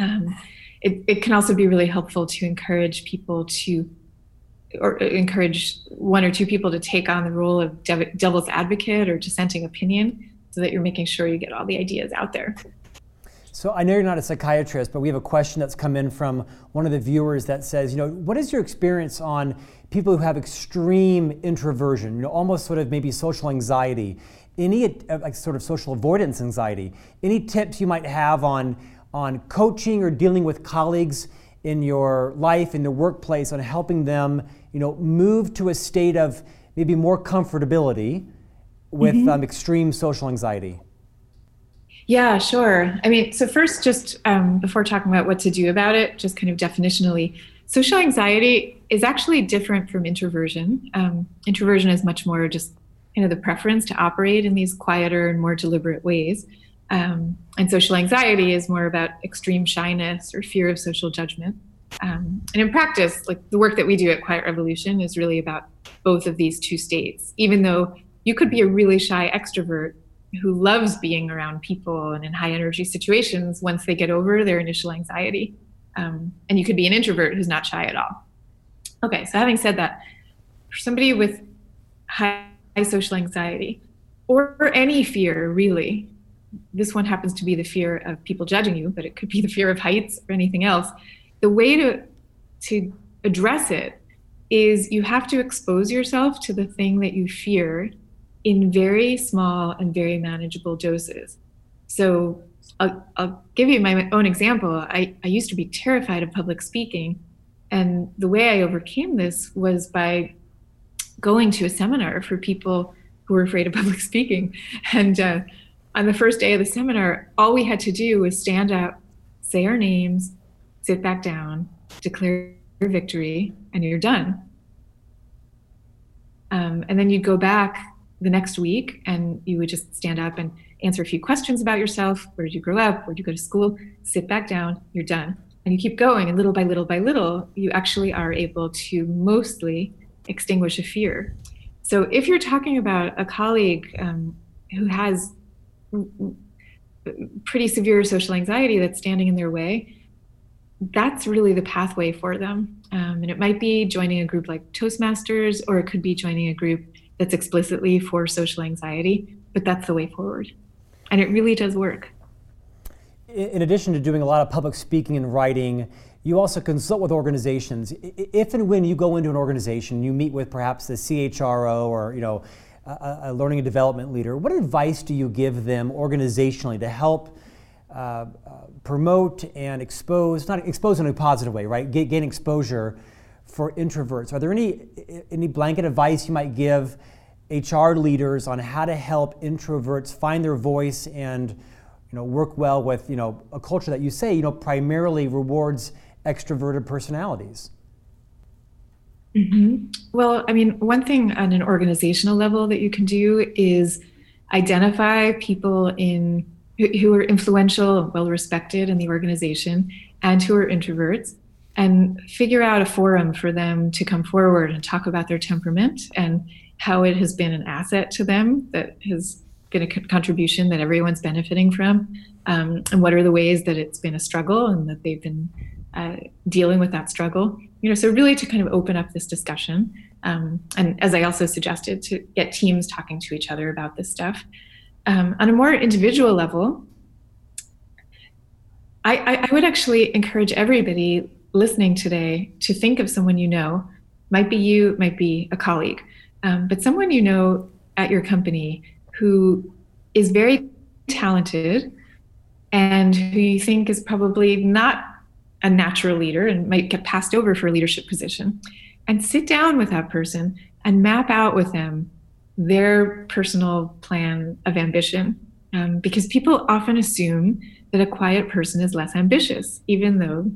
Um, it, it can also be really helpful to encourage people to or encourage one or two people to take on the role of devil's advocate or dissenting opinion so that you're making sure you get all the ideas out there. So I know you're not a psychiatrist, but we have a question that's come in from one of the viewers that says, you know, what is your experience on people who have extreme introversion, you know, almost sort of maybe social anxiety, any uh, like sort of social avoidance anxiety? Any tips you might have on on coaching or dealing with colleagues in your life in the workplace on helping them, you know, move to a state of maybe more comfortability with mm-hmm. um, extreme social anxiety? Yeah, sure. I mean, so first, just um, before talking about what to do about it, just kind of definitionally, social anxiety is actually different from introversion. Um, introversion is much more just kind of the preference to operate in these quieter and more deliberate ways. Um, and social anxiety is more about extreme shyness or fear of social judgment. Um, and in practice, like the work that we do at Quiet Revolution is really about both of these two states. Even though you could be a really shy extrovert who loves being around people and in high energy situations once they get over their initial anxiety. Um, and you could be an introvert who's not shy at all. Okay, so having said that, for somebody with high social anxiety or any fear, really, this one happens to be the fear of people judging you, but it could be the fear of heights or anything else. The way to to address it is you have to expose yourself to the thing that you fear in very small and very manageable doses. So I'll, I'll, give you my own example. I, I used to be terrified of public speaking. And the way I overcame this was by going to a seminar for people who were afraid of public speaking. And uh, on the first day of the seminar, all we had to do was stand up, say our names, sit back down, declare your victory, and you're done. Um, and then you'd go back the next week and you would just stand up and answer a few questions about yourself. Where did you grow up? Where did you go to school? Sit back down, you're done. And you keep going, and little by little by little, you actually are able to mostly extinguish a fear. So if you're talking about a colleague um, who has pretty severe social anxiety that's standing in their way, that's really the pathway for them. Um, and it might be joining a group like Toastmasters, or it could be joining a group that's explicitly for social anxiety, but that's the way forward. And it really does work. In addition to doing a lot of public speaking and writing, you also consult with organizations. If and when you go into an organization, you meet with perhaps the CHRO or you know a, a learning and development leader. What advice do you give them organizationally to help uh, uh, promote and expose, not expose in a positive way, right? Gain, gain exposure for introverts. Are there any any blanket advice you might give HR leaders on how to help introverts find their voice and you know work well with you know a culture that you say you know primarily rewards extroverted personalities? Mm-hmm. Well, I mean, one thing on an organizational level that you can do is identify people in who are influential, and well respected in the organization, and who are introverts, and figure out a forum for them to come forward and talk about their temperament and how it has been an asset to them that has been a contribution that everyone's benefiting from, um, and what are the ways that it's been a struggle and that they've been uh, dealing with that struggle. You know, so really to kind of open up this discussion, um, and as I also suggested, to get teams talking to each other about this stuff um, on a more individual level, I, I, I would actually encourage everybody listening today to think of someone you know, might be you, might be a colleague, um, but someone you know at your company who is very talented and who you think is probably not a natural leader and might get passed over for a leadership position. And sit down with that person and map out with them their personal plan of ambition um, because people often assume that a quiet person is less ambitious, even though.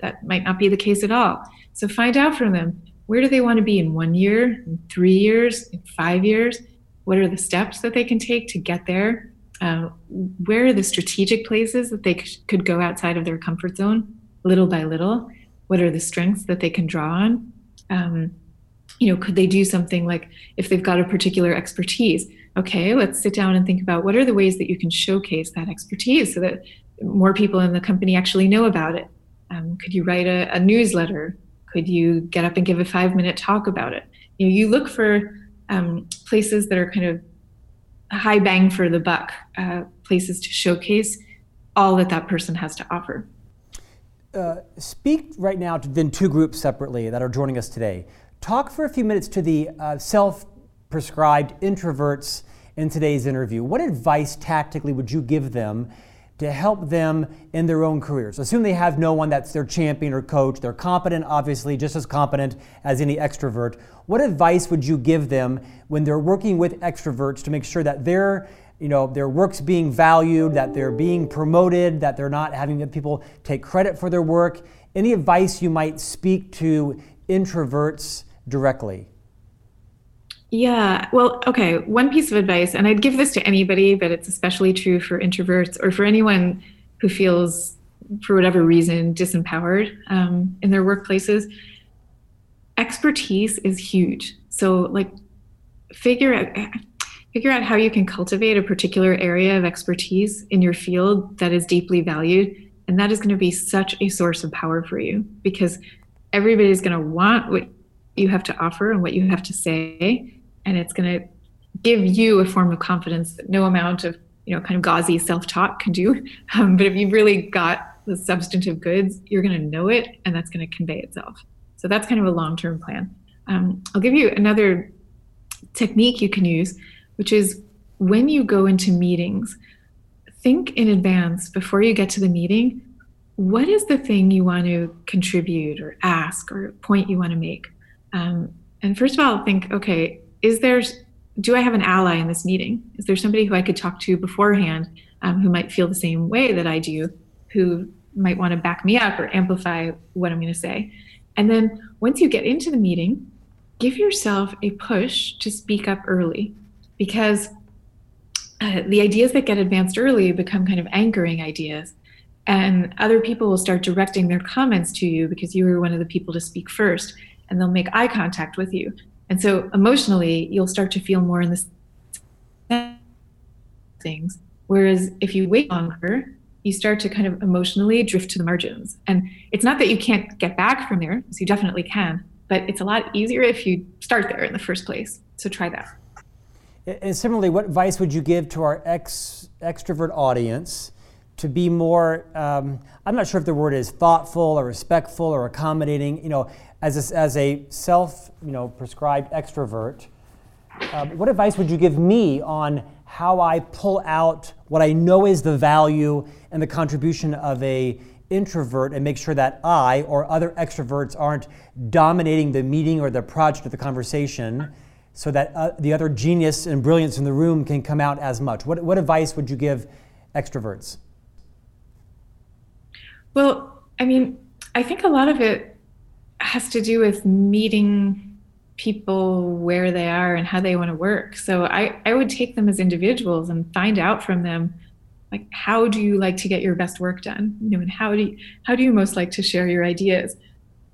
That might not be the case at all. So find out from them where do they want to be in one year, in three years, in five years? What are the steps that they can take to get there? Uh, where are the strategic places that they c- could go outside of their comfort zone little by little? What are the strengths that they can draw on? Um, you know, could they do something like if they've got a particular expertise? Okay, let's sit down and think about what are the ways that you can showcase that expertise so that more people in the company actually know about it. Um, could you write a, a, newsletter? Could you get up and give a five minute talk about it? You know, you look for um, places that are kind of high bang for the buck, uh, places to showcase all that that person has to offer. Uh, speak right now to then two groups separately that are joining us today. Talk for a few minutes to the uh, self prescribed introverts in today's interview. What advice tactically would you give them to help them in their own careers? Assume they have no one that's their champion or coach. They're competent, obviously, just as competent as any extrovert. What advice would you give them when they're working with extroverts to make sure that their you know, their work's being valued, that they're being promoted, that they're not having people take credit for their work? Any advice you might speak to introverts directly? Yeah, well, okay. One piece of advice, and I'd give this to anybody, but it's especially true for introverts or for anyone who feels, for whatever reason, disempowered um, in their workplaces. Expertise is huge. So, like, figure out figure out how you can cultivate a particular area of expertise in your field that is deeply valued. And that is going to be such a source of power for you because everybody's going to want what you have to offer and what you have to say. And it's going to give you a form of confidence that no amount of, you know, kind of gauzy self talk can do. Um, but if you've really got the substantive goods, you're going to know it and that's going to convey itself. So that's kind of a long term plan. Um, I'll give you another technique you can use, which is when you go into meetings, think in advance before you get to the meeting what is the thing you want to contribute or ask or point you want to make um, and first of all think okay is there do i have an ally in this meeting? Is there somebody who i could talk to beforehand um, who might feel the same way that i do who might want to back me up or amplify what i'm going to say? And then once you get into the meeting give yourself a push to speak up early because uh, the ideas that get advanced early become kind of anchoring ideas and other people will start directing their comments to you because you were one of the people to speak first and they'll make eye contact with you and so emotionally you'll start to feel more in the things. Whereas if you wait longer you start to kind of emotionally drift to the margins. And it's not that you can't get back from there you definitely can but it's a lot easier if you start there in the first place. So try that. And similarly what advice would you give to our ex extrovert audience to be more, um, I'm not sure if the word is thoughtful or respectful or accommodating, you know, as a, as a self, you know, prescribed extrovert, um, what advice would you give me on how I pull out what I know is the value and the contribution of a introvert and make sure that I or other extroverts aren't dominating the meeting or the project or the conversation so that uh, the other genius and brilliance in the room can come out as much? What, what advice would you give extroverts? Well, I mean, I think a lot of it has to do with meeting people where they are and how they want to work. So I, I would take them as individuals and find out from them like how do you like to get your best work done? You know, and how do you how do you most like to share your ideas?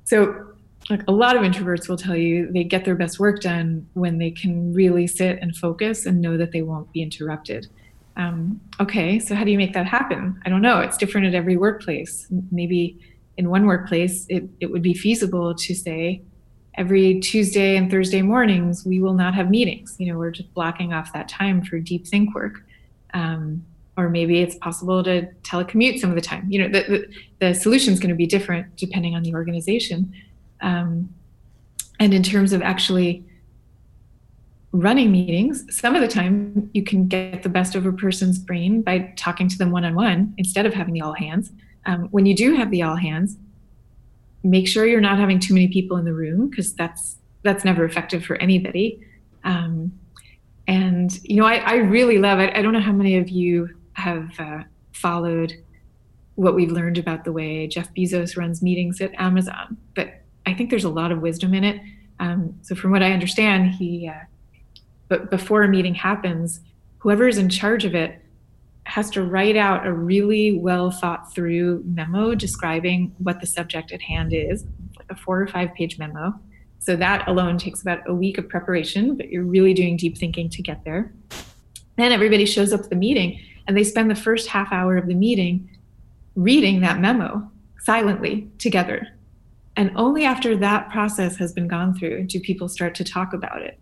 So like a lot of introverts will tell you they get their best work done when they can really sit and focus and know that they won't be interrupted um, okay, so how do you make that happen? I don't know. It's different at every workplace. Maybe in one workplace, it, it would be feasible to say every Tuesday and Thursday mornings, we will not have meetings. You know, we're just blocking off that time for deep think work. Um, or maybe it's possible to telecommute some of the time. You know, the, the, the solution is going to be different depending on the organization. Um, and in terms of actually running meetings, some of the time you can get the best of a person's brain by talking to them one on one instead of having the all hands. Um, when you do have the all hands, make sure you're not having too many people in the room because that's that's never effective for anybody. Um, and you know, I, I really love it. I don't know how many of you have uh, followed what we've learned about the way Jeff Bezos runs meetings at Amazon, but I think there's a lot of wisdom in it. Um, so, from what I understand, he uh, but before a meeting happens, whoever is in charge of it has to write out a really well thought through memo describing what the subject at hand is, like a four or five page memo. So that alone takes about a week of preparation, but you're really doing deep thinking to get there. Then everybody shows up at the meeting and they spend the first half hour of the meeting reading that memo silently together. And only after that process has been gone through do people start to talk about it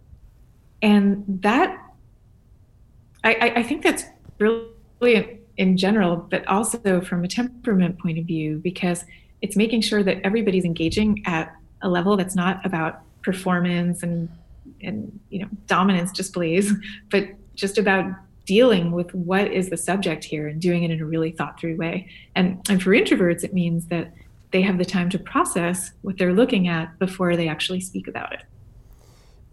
and that I, I think that's brilliant in general, but also from a temperament point of view, because it's making sure that everybody's engaging at a level that's not about performance and and you know dominance displays, but just about dealing with what is the subject here and doing it in a really thought through way. And and for introverts, it means that they have the time to process what they're looking at before they actually speak about it.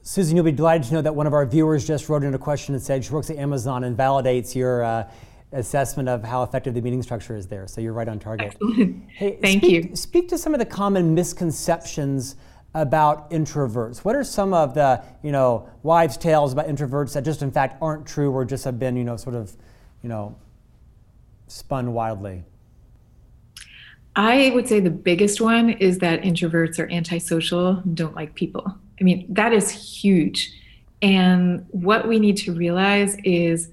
Susan, you'll be delighted to know that one of our viewers just wrote in a question and said she works at Amazon and validates your uh, assessment of how effective the meeting structure is there. So you're right on target. Excellent. Hey, Thank speak, you. Speak to some of the common misconceptions about introverts. What are some of the, you know, wives' tales about introverts that just in fact aren't true or just have been, you know, sort of, you know, spun wildly? I would say the biggest one is that introverts are antisocial, don't like people. I mean, that is huge. And what we need to realize is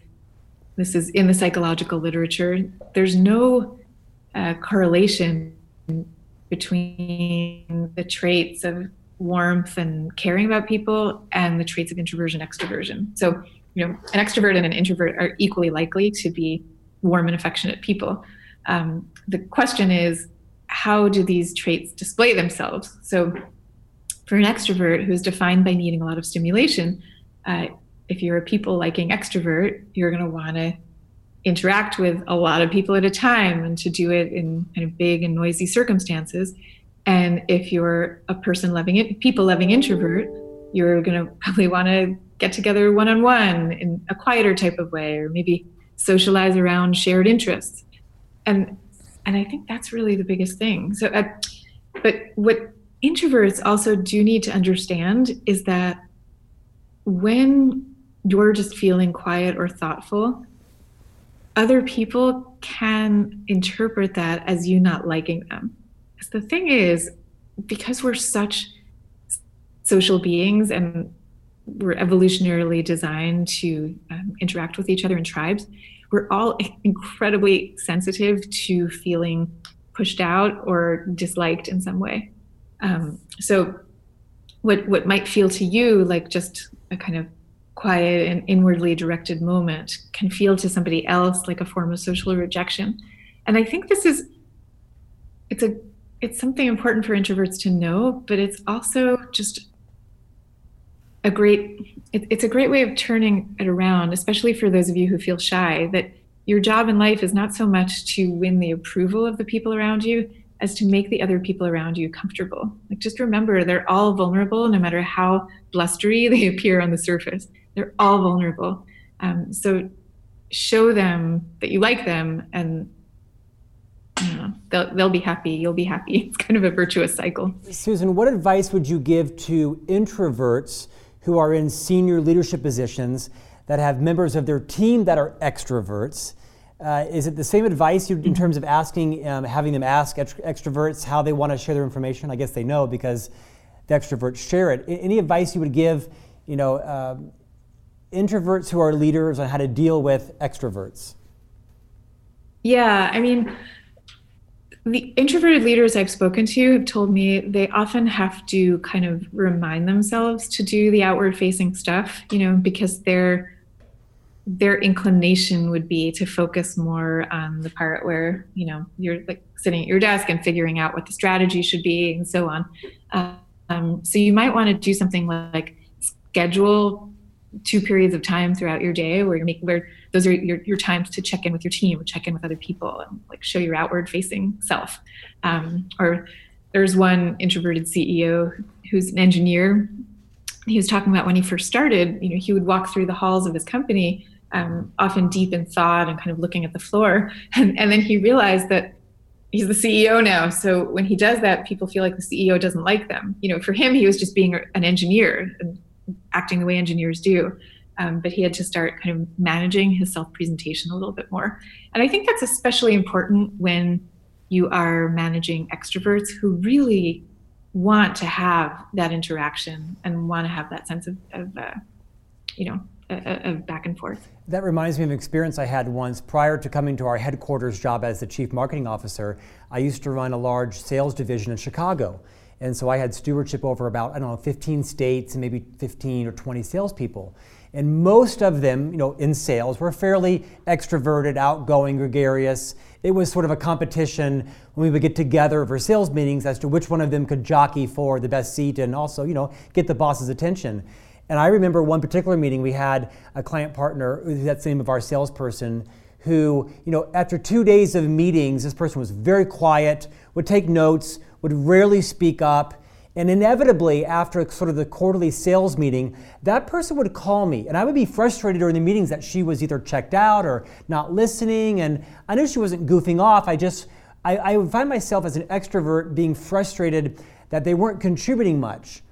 this is in the psychological literature, there's no uh, correlation between the traits of warmth and caring about people and the traits of introversion extroversion. So you know an extrovert and an introvert are equally likely to be warm and affectionate people. Um, the question is how do these traits display themselves? So for an extrovert who's defined by needing a lot of stimulation uh, if you're a people liking extrovert you're going to want to interact with a lot of people at a time and to do it in kind of big and noisy circumstances. And if you're a person loving it, people loving introvert, you're going to probably want to get together one on one in a quieter type of way, or maybe socialize around shared interests. And and I think that's really the biggest thing. So, uh, but what introverts also do need to understand is that when you're just feeling quiet or thoughtful, other people can interpret that as you not liking them. Because the thing is, because we're such social beings and we're evolutionarily designed to um, interact with each other in tribes, we're all incredibly sensitive to feeling pushed out or disliked in some way. Um, so, what what might feel to you like just a kind of quiet and inwardly directed moment can feel to somebody else like a form of social rejection. And i think this is it's a it's something important for introverts to know but it's also just a great it, it's a great way of turning it around especially for those of you who feel shy that your job in life is not so much to win the approval of the people around you as to make the other people around you comfortable like just remember they're all vulnerable no matter how blustery they appear on the surface they're all vulnerable. Um, so show them that you like them and you know, they'll, they'll be happy. You'll be happy. It's kind of a virtuous cycle. Susan, what advice would you give to introverts who are in senior leadership positions that have members of their team that are extroverts? Uh, is it the same advice you, in terms of asking, um, having them ask extroverts how they want to share their information? I guess they know because the extroverts share it. Any advice you would give, you know, um, introverts who are leaders on how to deal with extroverts? Yeah, I mean, the introverted leaders I've spoken to have told me they often have to kind of remind themselves to do the outward facing stuff, you know, because their their inclination would be to focus more on the part where, you know, you're like sitting at your desk and figuring out what the strategy should be and so on. Um, so you might want to do something like schedule two periods of time throughout your day where you're making where those are your, your times to check in with your team check in with other people and like show your outward facing self um, or there's one introverted ceo who's an engineer he was talking about when he first started you know he would walk through the halls of his company um, often deep in thought and kind of looking at the floor and, and then he realized that he's the ceo now so when he does that people feel like the ceo doesn't like them you know for him he was just being an engineer and acting the way engineers do. Um, but he had to start kind of managing his self presentation a little bit more. And I think that's especially important when you are managing extroverts who really want to have that interaction and want to have that sense of, of uh, you know, of back and forth. That reminds me of an experience I had once prior to coming to our headquarters job as the chief marketing officer. I used to run a large sales division in Chicago. And so I had stewardship over about, I don't know, 15 states and maybe 15 or 20 salespeople. And most of them, you know, in sales were fairly extroverted, outgoing, gregarious. It was sort of a competition when we would get together for sales meetings as to which one of them could jockey for the best seat and also, you know, get the boss's attention. And I remember one particular meeting we had a client partner, that's the name of our salesperson, who, you know, after two days of meetings, this person was very quiet, would take notes, would rarely speak up. And inevitably, after sort of the quarterly sales meeting, that person would call me. And I would be frustrated during the meetings that she was either checked out or not listening. And I knew she wasn't goofing off. I just, I, I would find myself as an extrovert being frustrated that they weren't contributing much.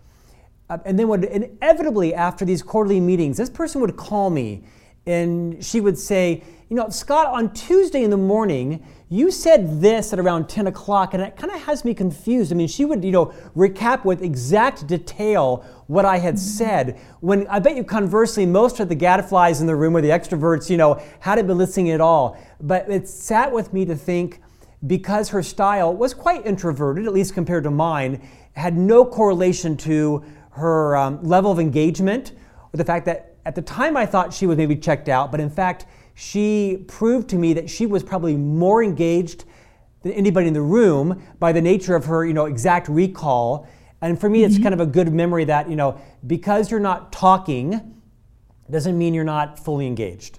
Uh, and then would inevitably, after these quarterly meetings, this person would call me and she would say, You know, Scott, on Tuesday in the morning, you said this at around 10 o'clock, and it kind of has me confused. I mean, she would, you know, recap with exact detail what I had said. When I bet you conversely, most of the gadflies in the room or the extroverts, you know, hadn't been listening at all. But it sat with me to think because her style was quite introverted, at least compared to mine, had no correlation to her um, level of engagement or the fact that at the time I thought she was maybe checked out, but in fact, she proved to me that she was probably more engaged than anybody in the room by the nature of her, you know, exact recall. And for me, mm-hmm. it's kind of a good memory that, you know, because you're not talking doesn't mean you're not fully engaged.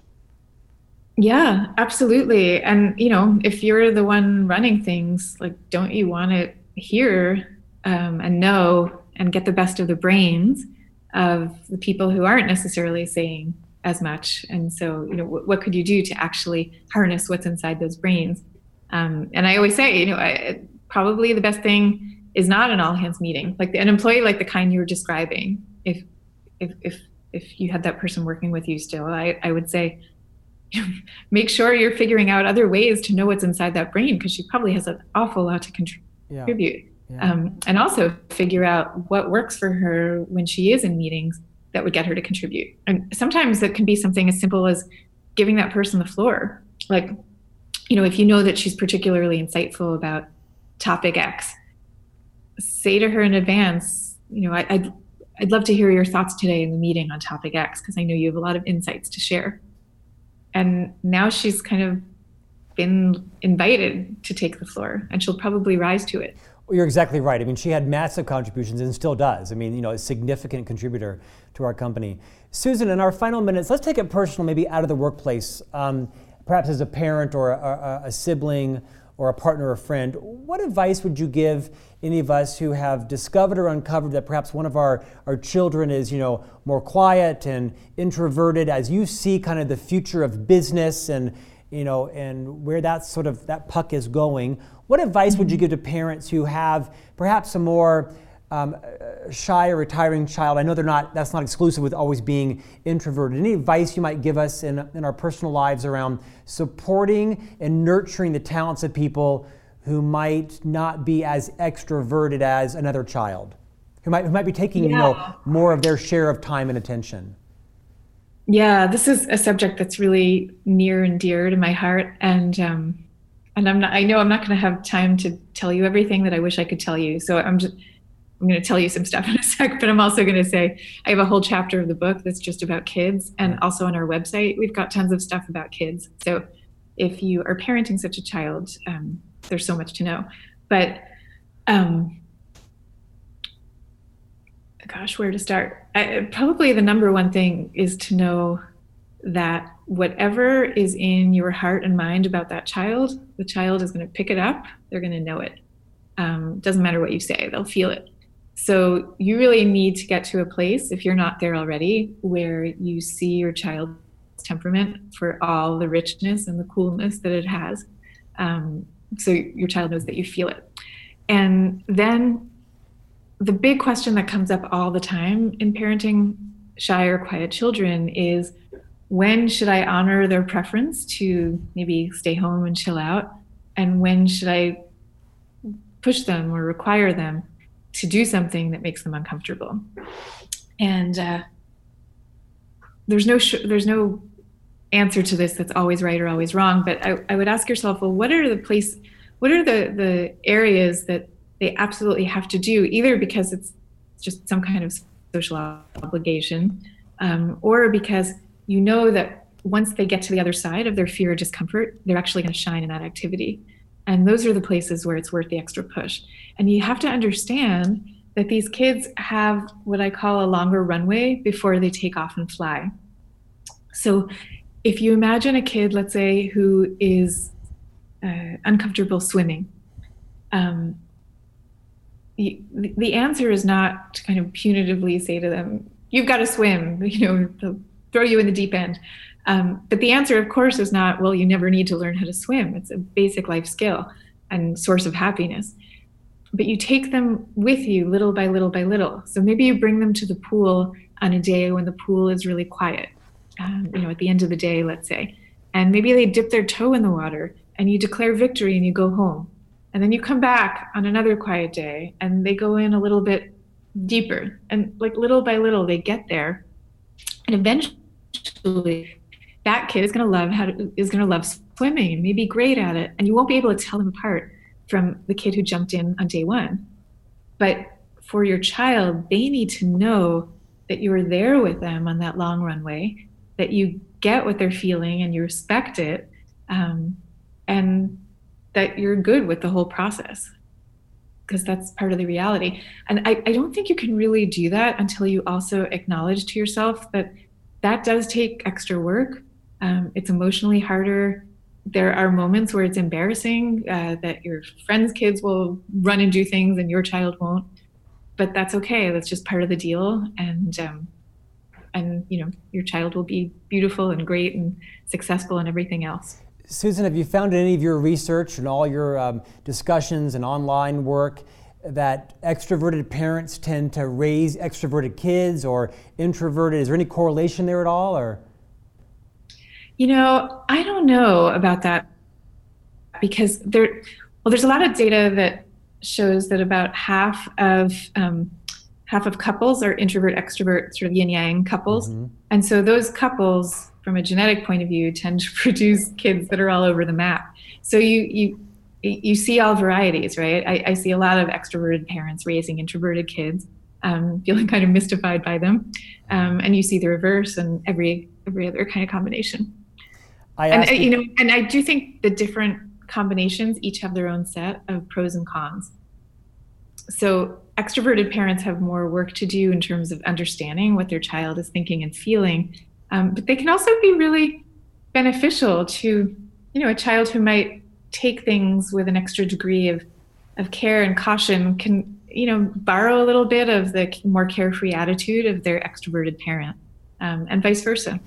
Yeah, absolutely. And, you know, if you're the one running things, like, don't you want to hear um, and know and get the best of the brains of the people who aren't necessarily saying as much. And so, you know, w- what could you do to actually harness what's inside those brains? Um, and I always say, you know, I, probably the best thing is not an all hands meeting, like an employee like the kind you were describing. If if if if you had that person working with you still, I, I would say make sure you're figuring out other ways to know what's inside that brain because she probably has an awful lot to contribute. Yeah. Um, and also figure out what works for her when she is in meetings that would get her to contribute. And sometimes it can be something as simple as giving that person the floor. Like, you know, if you know that she's particularly insightful about topic X, say to her in advance, you know, I, I'd I'd love to hear your thoughts today in the meeting on topic X because I know you have a lot of insights to share. And now she's kind of been invited to take the floor and she'll probably rise to it. Well, you're exactly right. I mean, she had massive contributions and still does. I mean, you know, a significant contributor to our company. Susan, in our final minutes, let's take it personal, maybe out of the workplace, um, perhaps as a parent or a, a, a sibling or a partner or friend. What advice would you give any of us who have discovered or uncovered that perhaps one of our, our children is, you know, more quiet and introverted as you see kind of the future of business and you know, and where that sort of that puck is going. What advice would you give to parents who have perhaps a more um, shy or retiring child? I know they're not. That's not exclusive with always being introverted. Any advice you might give us in in our personal lives around supporting and nurturing the talents of people who might not be as extroverted as another child, who might who might be taking yeah. you know more of their share of time and attention. Yeah, this is a subject that's really near and dear to my heart, and um, and I'm not. I know I'm not going to have time to tell you everything that I wish I could tell you. So I'm just. I'm going to tell you some stuff in a sec, but I'm also going to say I have a whole chapter of the book that's just about kids, and also on our website we've got tons of stuff about kids. So if you are parenting such a child, um, there's so much to know. But um, gosh, where to start? I, probably the number one thing is to know that whatever is in your heart and mind about that child, the child is going to pick it up. They're going to know it. Um, doesn't matter what you say, they'll feel it. So you really need to get to a place, if you're not there already, where you see your child's temperament for all the richness and the coolness that it has. Um, so your child knows that you feel it. And then the big question that comes up all the time in parenting shy or quiet children is when should I honor their preference to maybe stay home and chill out? And when should I push them or require them to do something that makes them uncomfortable? And uh, there's no sh- there's no answer to this that's always right or always wrong. But I, I would ask yourself, well, what are the place, what are the the areas that they absolutely have to do, either because it's just some kind of social obligation, um, or because you know that once they get to the other side of their fear or discomfort, they're actually going to shine in that activity. And those are the places where it's worth the extra push. And you have to understand that these kids have what I call a longer runway before they take off and fly. So if you imagine a kid, let's say, who is uh, uncomfortable swimming, um, the, the answer is not to kind of punitively say to them, you've got to swim, you know, throw you in the deep end. Um, but the answer, of course, is not, well, you never need to learn how to swim. It's a basic life skill and source of happiness. But you take them with you little by little by little. So maybe you bring them to the pool on a day when the pool is really quiet. um, you know, at the end of the day, let's say, and maybe they dip their toe in the water and you declare victory and you go home. And then you come back on another quiet day and they go in a little bit deeper. And like little by little, they get there. And eventually, that kid is going to love how to, is going to love swimming and maybe great at it. And you won't be able to tell them apart from the kid who jumped in on day one. But for your child, they need to know that you are there with them on that long runway, that you get what they're feeling and you respect it, um, and that you're good with the whole process because that's part of the reality. And I, I don't think you can really do that until you also acknowledge to yourself that that does take extra work. Um, it's emotionally harder. There are moments where it's embarrassing uh, that your friends' kids will run and do things and your child won't but that's okay. That's just part of the deal. And um, and you know, your child will be beautiful and great and successful and everything else. Susan, have you found in any of your research and all your um, discussions and online work that extroverted parents tend to raise extroverted kids or introverted? Is there any correlation there at all, or? You know, I don't know about that because there. Well, there's a lot of data that shows that about half of um, half of couples are introvert extrovert sort of yin yang couples mm-hmm. and so those couples from a genetic point of view tend to produce kids that are all over the map so you you you see all varieties right i, I see a lot of extroverted parents raising introverted kids um, feeling kind of mystified by them um, and you see the reverse and every every other kind of combination I and you know and i do think the different combinations each have their own set of pros and cons. So, extroverted parents have more work to do in terms of understanding what their child is thinking and feeling, um, but they can also be really beneficial to, you know, a child who might take things with an extra degree of of care and caution can, you know, borrow a little bit of the more carefree attitude of their extroverted parent, um, and vice versa.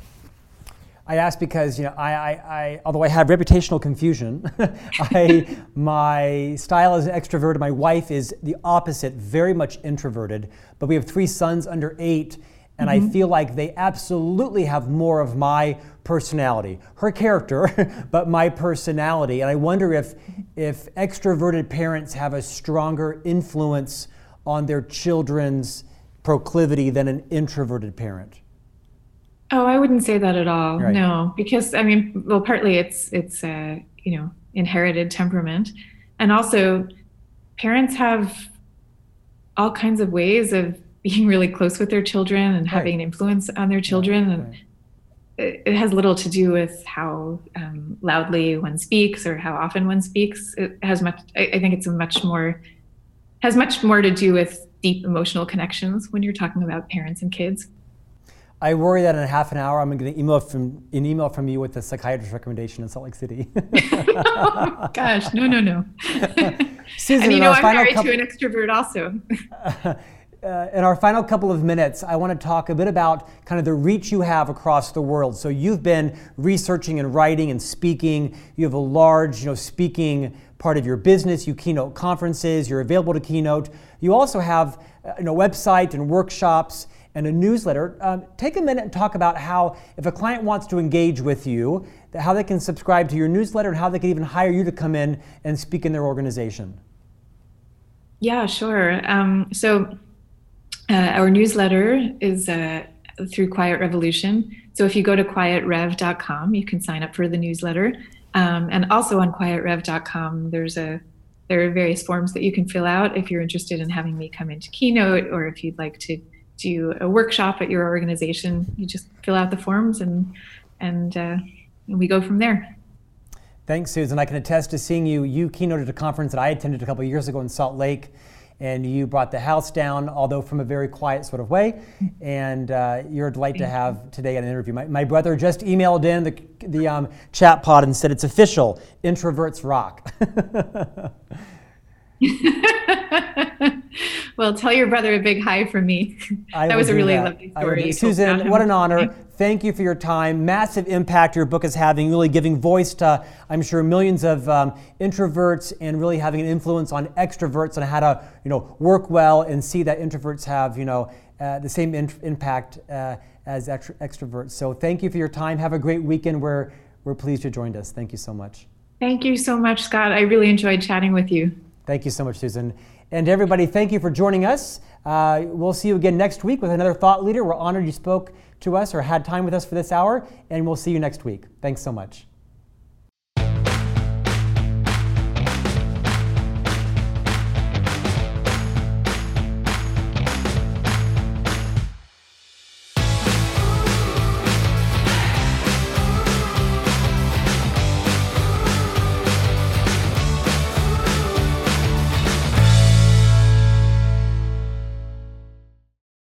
I ask because you know I, I, I although I have reputational confusion, I my style is extroverted. My wife is the opposite, very much introverted. But we have three sons under eight, and mm-hmm. I feel like they absolutely have more of my personality, her character, but my personality. And I wonder if if extroverted parents have a stronger influence on their children's proclivity than an introverted parent. Oh, I wouldn't say that at all. Right. No, because I mean, well, partly it's it's uh, you know inherited temperament, and also parents have all kinds of ways of being really close with their children and having an influence on their children, and right. it, it, has little to do with how um, loudly one speaks or how often one speaks. It has much. I, I think it's a much more has much more to do with deep emotional connections when you're talking about parents and kids. I worry that in a half an hour I'm going to get an email from an email from you with a psychiatrist recommendation in Salt Lake City. oh, gosh, no, no, no. Susan, and you know I'm married couple, to an extrovert also. Uh, in our final couple of minutes, I want to talk a bit about kind of the reach you have across the world. So you've been researching and writing and speaking. You have a large, you know, speaking part of your business. You keynote conferences. You're available to keynote. You also have, uh, you know, website and workshops and a newsletter. Um, take a minute and talk about how, if a client wants to engage with you, how they can subscribe to your newsletter and how they can even hire you to come in and speak in their organization. Yeah, sure. Um, so, uh, our newsletter is uh, through Quiet Revolution. So, if you go to quietrev.com, you can sign up for the newsletter. Um, and also on quietrev.com, there's a there are various forms that you can fill out if you're interested in having me come into keynote or if you'd like to do a workshop at your organization, you just fill out the forms and and, uh, and we go from there. Thanks, Susan. I can attest to seeing you. You keynoted a conference that I attended a couple years ago in Salt Lake, and you brought the house down, although from a very quiet sort of way. And uh, you're a delight to have today at an interview. My, my brother just emailed in the, the um, chat pod and said it's official introverts rock. well, tell your brother a big hi from me. that was a really that. lovely story. Susan, what an honor. Thank you for your time. Massive impact your book is having, really giving voice to, I'm sure, millions of um, introverts and really having an influence on extroverts on how to, you know, work well and see that introverts have, you know, uh, the same in- impact uh, as extro- extroverts. So thank you for your time. Have a great weekend. We're, we're pleased you joined us. Thank you so much. Thank you so much, Scott. I really enjoyed chatting with you. Thank you so much, Susan. And everybody, thank you for joining us. Uh, we'll see you again next week with another thought leader. We're honored you spoke to us or had time with us for this hour, and we'll see you next week. Thanks so much.